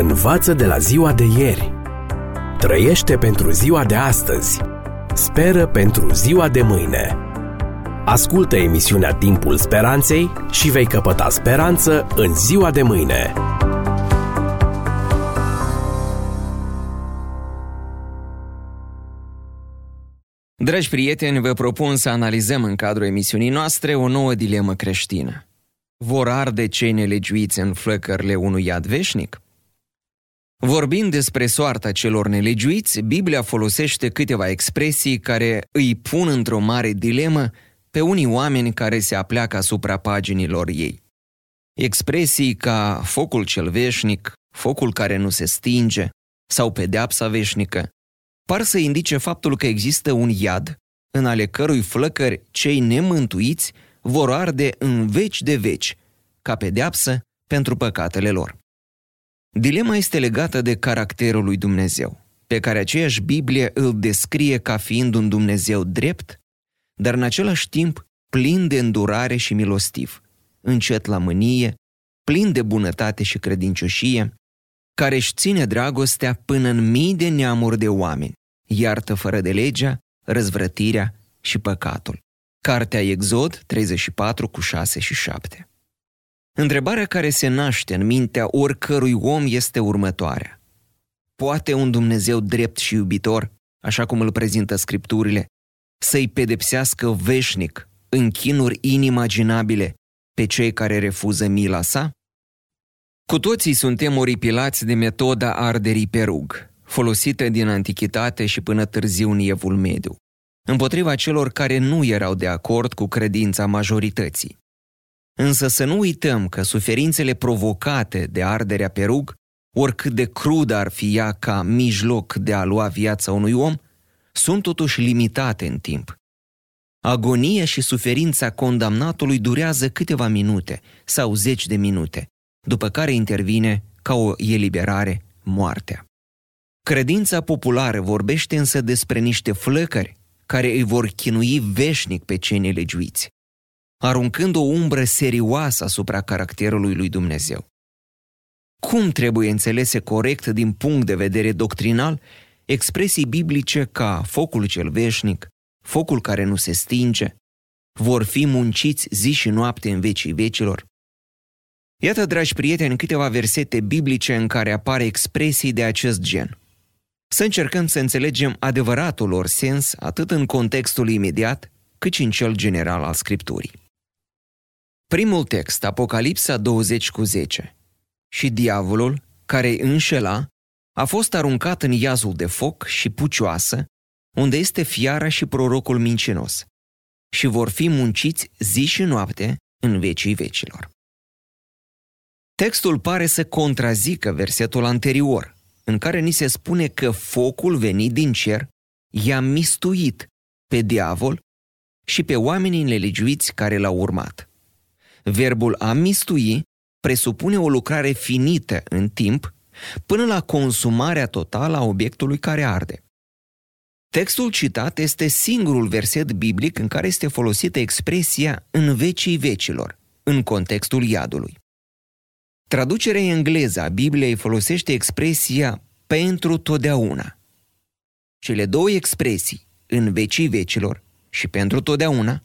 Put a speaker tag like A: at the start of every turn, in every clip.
A: Învață de la ziua de ieri. Trăiește pentru ziua de astăzi. Speră pentru ziua de mâine. Ascultă emisiunea Timpul Speranței și vei căpăta speranță în ziua de mâine.
B: Dragi prieteni, vă propun să analizăm în cadrul emisiunii noastre o nouă dilemă creștină. Vor arde cei nelegiuiți în flăcările unui iad veșnic? Vorbind despre soarta celor nelegiuiți, Biblia folosește câteva expresii care îi pun într-o mare dilemă pe unii oameni care se apleacă asupra paginilor ei. Expresii ca focul cel veșnic, focul care nu se stinge sau pedeapsa veșnică par să indice faptul că există un iad în ale cărui flăcări cei nemântuiți vor arde în veci de veci, ca pedeapsă pentru păcatele lor. Dilema este legată de caracterul lui Dumnezeu, pe care aceeași Biblie îl descrie ca fiind un Dumnezeu drept, dar în același timp plin de îndurare și milostiv, încet la mânie, plin de bunătate și credincioșie, care își ține dragostea până în mii de neamuri de oameni, iartă fără de legea, răzvrătirea și păcatul. Cartea Exod 34 cu 6 și 7. Întrebarea care se naște în mintea oricărui om este următoarea. Poate un Dumnezeu drept și iubitor, așa cum îl prezintă scripturile, să-i pedepsească veșnic, în chinuri inimaginabile, pe cei care refuză mila sa? Cu toții suntem oripilați de metoda arderii pe rug, folosită din antichitate și până târziu în Evul Mediu, împotriva celor care nu erau de acord cu credința majorității. Însă să nu uităm că suferințele provocate de arderea pe rug, oricât de crudă ar fi ea ca mijloc de a lua viața unui om, sunt totuși limitate în timp. Agonia și suferința condamnatului durează câteva minute sau zeci de minute, după care intervine, ca o eliberare, moartea. Credința populară vorbește însă despre niște flăcări care îi vor chinui veșnic pe cei nelegiuiți aruncând o umbră serioasă asupra caracterului lui Dumnezeu. Cum trebuie înțelese corect din punct de vedere doctrinal expresii biblice ca focul cel veșnic, focul care nu se stinge, vor fi munciți zi și noapte în vecii vecilor? Iată, dragi prieteni, câteva versete biblice în care apare expresii de acest gen. Să încercăm să înțelegem adevăratul lor sens atât în contextul imediat, cât și în cel general al Scripturii. Primul text, Apocalipsa 20 cu 10. Și diavolul, care îi înșela, a fost aruncat în iazul de foc și pucioasă, unde este fiara și prorocul mincinos, și vor fi munciți zi și noapte în vecii vecilor. Textul pare să contrazică versetul anterior, în care ni se spune că focul venit din cer i-a mistuit pe diavol și pe oamenii nelegiuiți care l-au urmat. Verbul a mistui presupune o lucrare finită în timp până la consumarea totală a obiectului care arde. Textul citat este singurul verset biblic în care este folosită expresia în vecii vecilor, în contextul iadului. Traducerea engleză a Bibliei folosește expresia pentru totdeauna. Cele două expresii, în vecii vecilor și pentru totdeauna,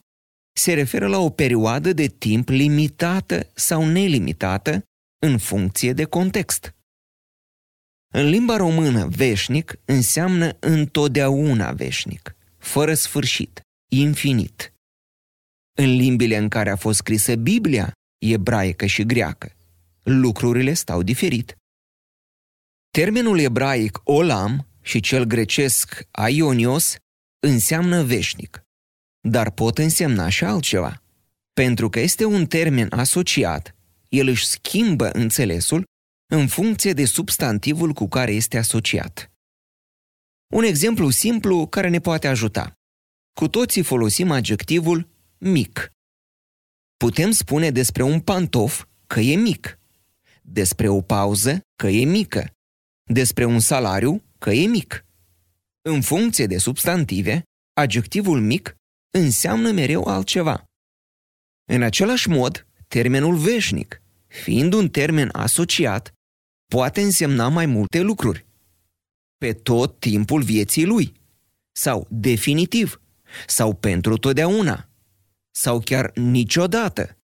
B: se referă la o perioadă de timp limitată sau nelimitată în funcție de context. În limba română, veșnic înseamnă întotdeauna veșnic, fără sfârșit, infinit. În limbile în care a fost scrisă Biblia, ebraică și greacă, lucrurile stau diferit. Termenul ebraic olam și cel grecesc aionios înseamnă veșnic dar pot însemna și altceva. Pentru că este un termen asociat, el își schimbă înțelesul în funcție de substantivul cu care este asociat. Un exemplu simplu care ne poate ajuta. Cu toții folosim adjectivul mic. Putem spune despre un pantof că e mic, despre o pauză că e mică, despre un salariu că e mic. În funcție de substantive, adjectivul mic înseamnă mereu altceva. În același mod, termenul veșnic, fiind un termen asociat, poate însemna mai multe lucruri. Pe tot timpul vieții lui, sau definitiv, sau pentru totdeauna, sau chiar niciodată.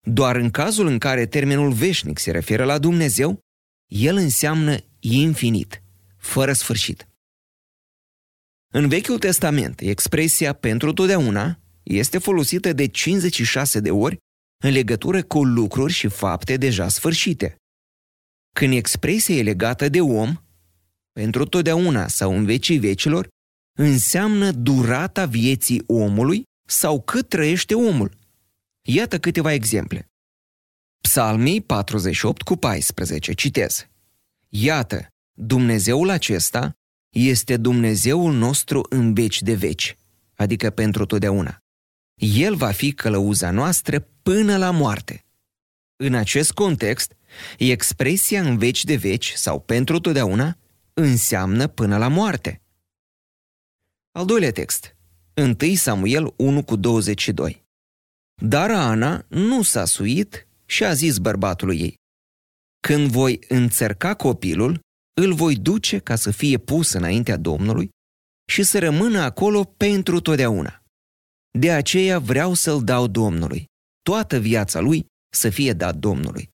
B: Doar în cazul în care termenul veșnic se referă la Dumnezeu, el înseamnă infinit, fără sfârșit. În Vechiul Testament, expresia pentru totdeauna este folosită de 56 de ori în legătură cu lucruri și fapte deja sfârșite. Când expresia e legată de om, pentru totdeauna sau în vecii vecilor, înseamnă durata vieții omului sau cât trăiește omul. Iată câteva exemple. Psalmii 48 cu 14, citez. Iată, Dumnezeul acesta este Dumnezeul nostru în veci de veci, adică pentru totdeauna. El va fi călăuza noastră până la moarte. În acest context, expresia în veci de veci sau pentru totdeauna înseamnă până la moarte. Al doilea text, 1 Samuel 1 cu 22. Dar Ana nu s-a suit și a zis bărbatului ei, Când voi înțărca copilul, îl voi duce ca să fie pus înaintea Domnului și să rămână acolo pentru totdeauna. De aceea vreau să-l dau Domnului, toată viața lui să fie dat Domnului.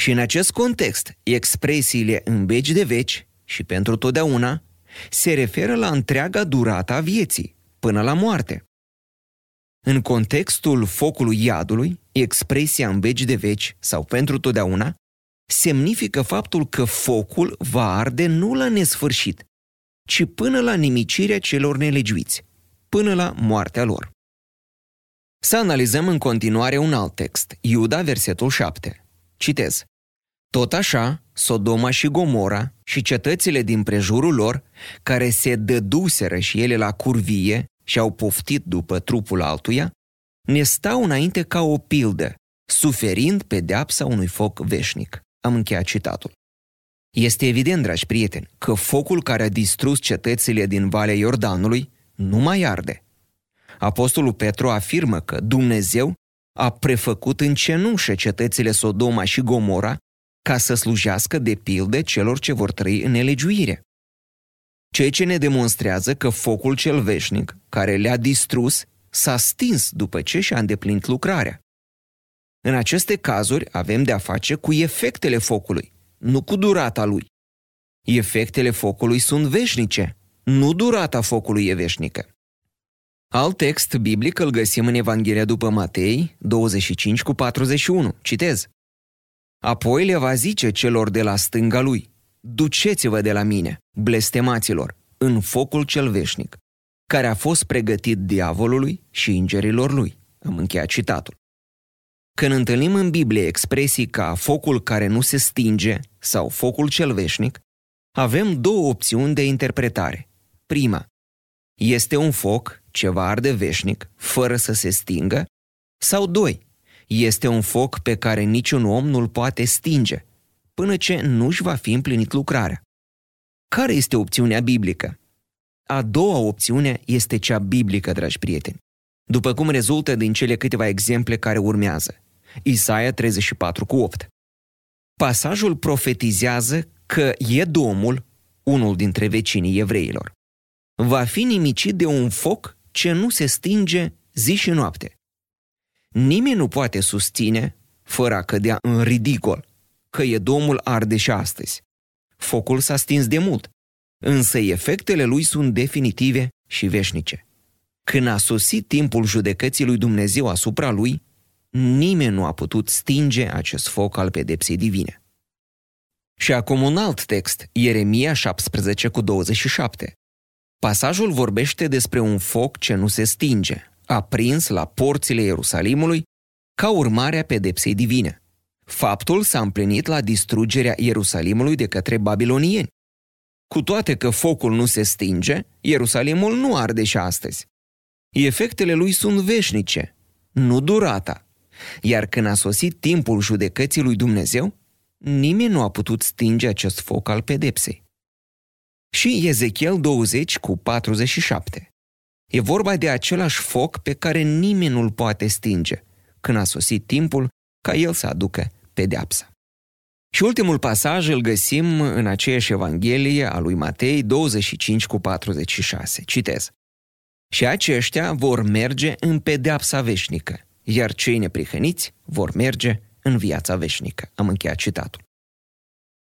B: Și în acest context, expresiile în veci de veci și pentru totdeauna se referă la întreaga durată a vieții, până la moarte. În contextul focului iadului, expresia în veci de veci sau pentru totdeauna semnifică faptul că focul va arde nu la nesfârșit, ci până la nimicirea celor nelegiuiți, până la moartea lor. Să analizăm în continuare un alt text, Iuda, versetul 7. Citez. Tot așa, Sodoma și Gomora și cetățile din prejurul lor, care se dăduseră și ele la curvie și au poftit după trupul altuia, ne stau înainte ca o pildă, suferind pedeapsa unui foc veșnic. Am încheiat citatul. Este evident, dragi prieteni, că focul care a distrus cetățile din Valea Iordanului nu mai arde. Apostolul Petru afirmă că Dumnezeu a prefăcut în cenușă cetățile Sodoma și Gomora ca să slujească de pildă celor ce vor trăi în nelegiuire. Ceea ce ne demonstrează că focul cel veșnic, care le-a distrus, s-a stins după ce și-a îndeplinit lucrarea. În aceste cazuri avem de-a face cu efectele focului, nu cu durata lui. Efectele focului sunt veșnice, nu durata focului e veșnică. Alt text biblic îl găsim în Evanghelia după Matei 25 cu 41. Citez. Apoi le va zice celor de la stânga lui, duceți-vă de la mine, blestemaților, în focul cel veșnic, care a fost pregătit diavolului și îngerilor lui. Am încheiat citatul. Când întâlnim în Biblie expresii ca focul care nu se stinge sau focul cel veșnic, avem două opțiuni de interpretare. Prima, este un foc ce va arde veșnic, fără să se stingă, sau doi, este un foc pe care niciun om nu-l poate stinge, până ce nu-și va fi împlinit lucrarea. Care este opțiunea biblică? A doua opțiune este cea biblică, dragi prieteni, după cum rezultă din cele câteva exemple care urmează. Isaia 34 cu 8. Pasajul profetizează că Edomul, unul dintre vecinii evreilor, va fi nimicit de un foc ce nu se stinge zi și noapte. Nimeni nu poate susține, fără a cădea în ridicol, că Edomul arde și astăzi. Focul s-a stins de mult, însă efectele lui sunt definitive și veșnice. Când a sosit timpul judecății lui Dumnezeu asupra lui, nimeni nu a putut stinge acest foc al pedepsei divine. Și acum un alt text, Ieremia 17 cu 27. Pasajul vorbește despre un foc ce nu se stinge, aprins la porțile Ierusalimului ca urmare a pedepsei divine. Faptul s-a împlinit la distrugerea Ierusalimului de către babilonieni. Cu toate că focul nu se stinge, Ierusalimul nu arde și astăzi. Efectele lui sunt veșnice, nu durata. Iar când a sosit timpul judecății lui Dumnezeu, nimeni nu a putut stinge acest foc al pedepsei. Și Ezechiel 20 cu 47. E vorba de același foc pe care nimeni nu-l poate stinge, când a sosit timpul ca el să aducă pedeapsa. Și ultimul pasaj îl găsim în aceeași Evanghelie a lui Matei 25 cu 46. Citez. Și aceștia vor merge în pedeapsa veșnică, iar cei neprihăniți vor merge în viața veșnică. Am încheiat citatul.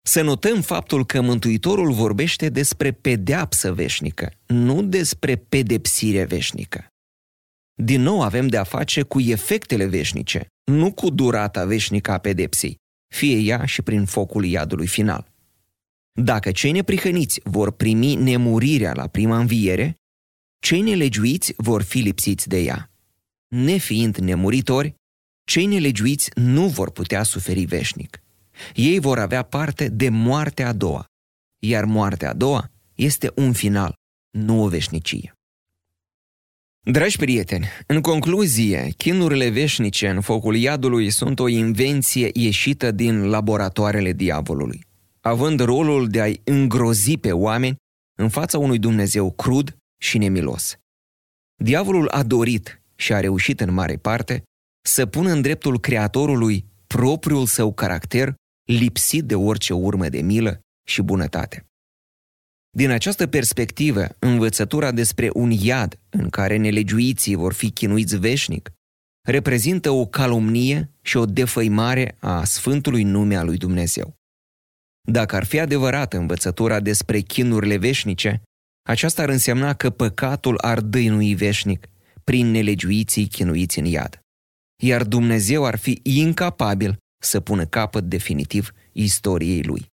B: Să notăm faptul că Mântuitorul vorbește despre pedeapsă veșnică, nu despre pedepsire veșnică. Din nou avem de a face cu efectele veșnice, nu cu durata veșnică a pedepsei, fie ea și prin focul iadului final. Dacă cei neprihăniți vor primi nemurirea la prima înviere, cei nelegiuiți vor fi lipsiți de ea. Nefiind nemuritori, cei nelegiuiți nu vor putea suferi veșnic. Ei vor avea parte de moartea a doua, iar moartea a doua este un final, nu o veșnicie. Dragi prieteni, în concluzie, chinurile veșnice în focul iadului sunt o invenție ieșită din laboratoarele diavolului, având rolul de a-i îngrozi pe oameni în fața unui Dumnezeu crud și nemilos. Diavolul a dorit și a reușit în mare parte să pună în dreptul Creatorului propriul său caracter lipsit de orice urmă de milă și bunătate. Din această perspectivă, învățătura despre un iad în care nelegiuiții vor fi chinuiți veșnic reprezintă o calomnie și o defăimare a Sfântului nume al lui Dumnezeu. Dacă ar fi adevărată învățătura despre chinurile veșnice, aceasta ar însemna că păcatul ar dăinui veșnic prin nelegiuiții chinuiți în iad. Iar Dumnezeu ar fi incapabil să pună capăt definitiv istoriei lui.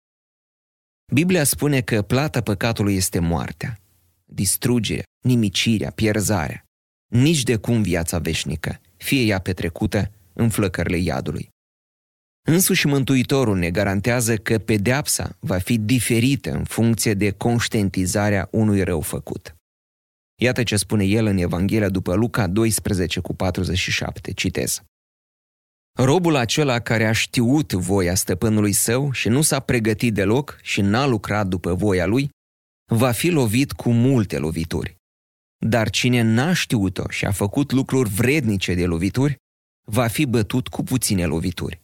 B: Biblia spune că plata păcatului este moartea, distrugerea, nimicirea, pierzarea, nici de cum viața veșnică, fie ea petrecută în flăcările iadului. Însuși Mântuitorul ne garantează că pedeapsa va fi diferită în funcție de conștientizarea unui rău făcut. Iată ce spune el în Evanghelia după Luca 12 cu 47, citez. Robul acela care a știut voia stăpânului său și nu s-a pregătit deloc și n-a lucrat după voia lui, va fi lovit cu multe lovituri. Dar cine n-a știut-o și a făcut lucruri vrednice de lovituri, va fi bătut cu puține lovituri.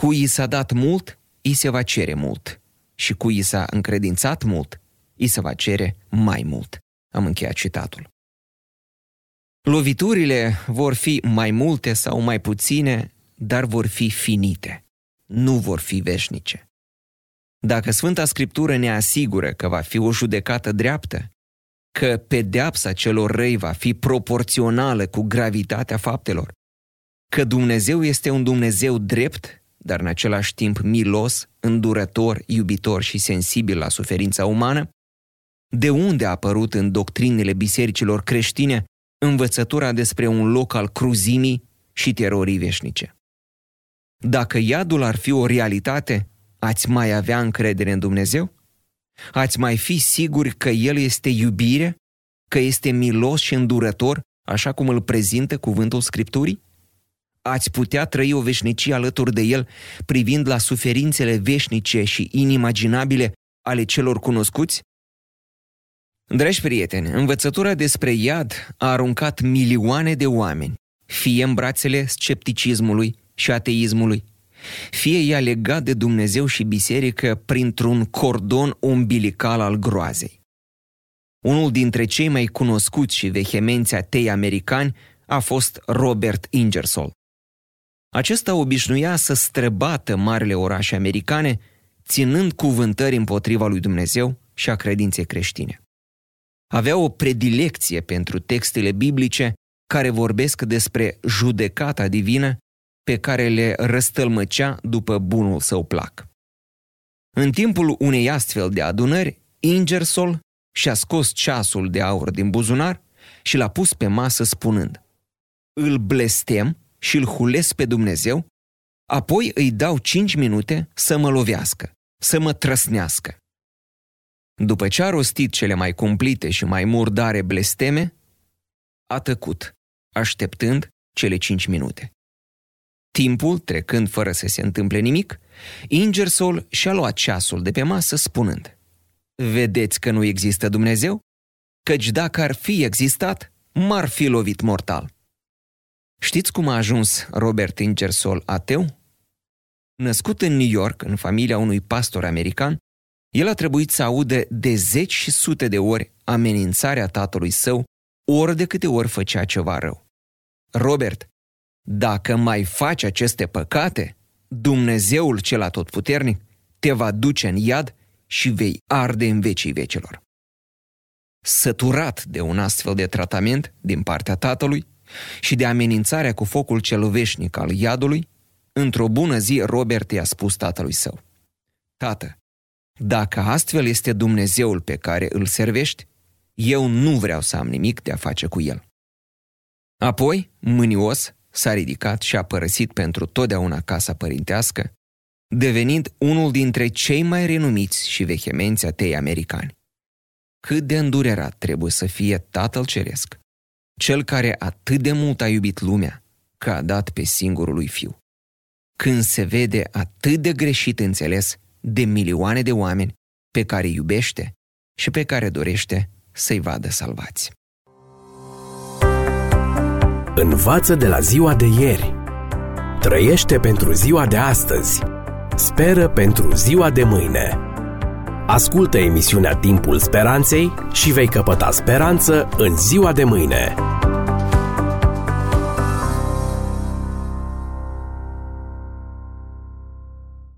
B: Cui i s-a dat mult, i se va cere mult. Și cui i s-a încredințat mult, i se va cere mai mult. Am încheiat citatul. Loviturile vor fi mai multe sau mai puține dar vor fi finite, nu vor fi veșnice. Dacă Sfânta Scriptură ne asigură că va fi o judecată dreaptă, că pedeapsa celor răi va fi proporțională cu gravitatea faptelor, că Dumnezeu este un Dumnezeu drept, dar în același timp milos, îndurător, iubitor și sensibil la suferința umană, de unde a apărut în doctrinele bisericilor creștine învățătura despre un loc al cruzimii și terorii veșnice? Dacă iadul ar fi o realitate, ați mai avea încredere în Dumnezeu? Ați mai fi siguri că El este iubire, că este milos și îndurător, așa cum îl prezintă cuvântul Scripturii? Ați putea trăi o veșnicie alături de El, privind la suferințele veșnice și inimaginabile ale celor cunoscuți? Dragi prieteni, învățătura despre iad a aruncat milioane de oameni, fie în brațele scepticismului, și ateismului, fie ea legat de Dumnezeu și biserică printr-un cordon umbilical al groazei. Unul dintre cei mai cunoscuți și vehemenți atei americani a fost Robert Ingersoll. Acesta obișnuia să străbată marile orașe americane, ținând cuvântări împotriva lui Dumnezeu și a credinței creștine. Avea o predilecție pentru textele biblice care vorbesc despre judecata divină pe care le răstălmăcea după bunul său plac. În timpul unei astfel de adunări, Ingersoll și-a scos ceasul de aur din buzunar și l-a pus pe masă spunând Îl blestem și îl hulesc pe Dumnezeu, apoi îi dau cinci minute să mă lovească, să mă trăsnească. După ce a rostit cele mai cumplite și mai murdare blesteme, a tăcut, așteptând cele cinci minute. Timpul, trecând fără să se întâmple nimic, Ingersoll și-a luat ceasul de pe masă spunând Vedeți că nu există Dumnezeu? Căci dacă ar fi existat, m-ar fi lovit mortal. Știți cum a ajuns Robert Ingersoll ateu? Născut în New York, în familia unui pastor american, el a trebuit să audă de zeci și sute de ori amenințarea tatălui său, ori de câte ori făcea ceva rău. Robert, dacă mai faci aceste păcate, Dumnezeul cel atotputernic te va duce în iad și vei arde în vecii vecilor. Săturat de un astfel de tratament din partea tatălui și de amenințarea cu focul cel veșnic al iadului, într-o bună zi Robert i-a spus tatălui său, Tată, dacă astfel este Dumnezeul pe care îl servești, eu nu vreau să am nimic de a face cu el. Apoi, mânios, s-a ridicat și a părăsit pentru totdeauna casa părintească, devenind unul dintre cei mai renumiți și vehemenți atei americani. Cât de îndurerat trebuie să fie Tatăl Ceresc, cel care atât de mult a iubit lumea, că a dat pe singurul lui Fiu. Când se vede atât de greșit înțeles de milioane de oameni pe care iubește și pe care dorește să-i vadă salvați.
A: Învață de la ziua de ieri. Trăiește pentru ziua de astăzi. Speră pentru ziua de mâine. Ascultă emisiunea Timpul Speranței și vei căpăta speranță în ziua de mâine.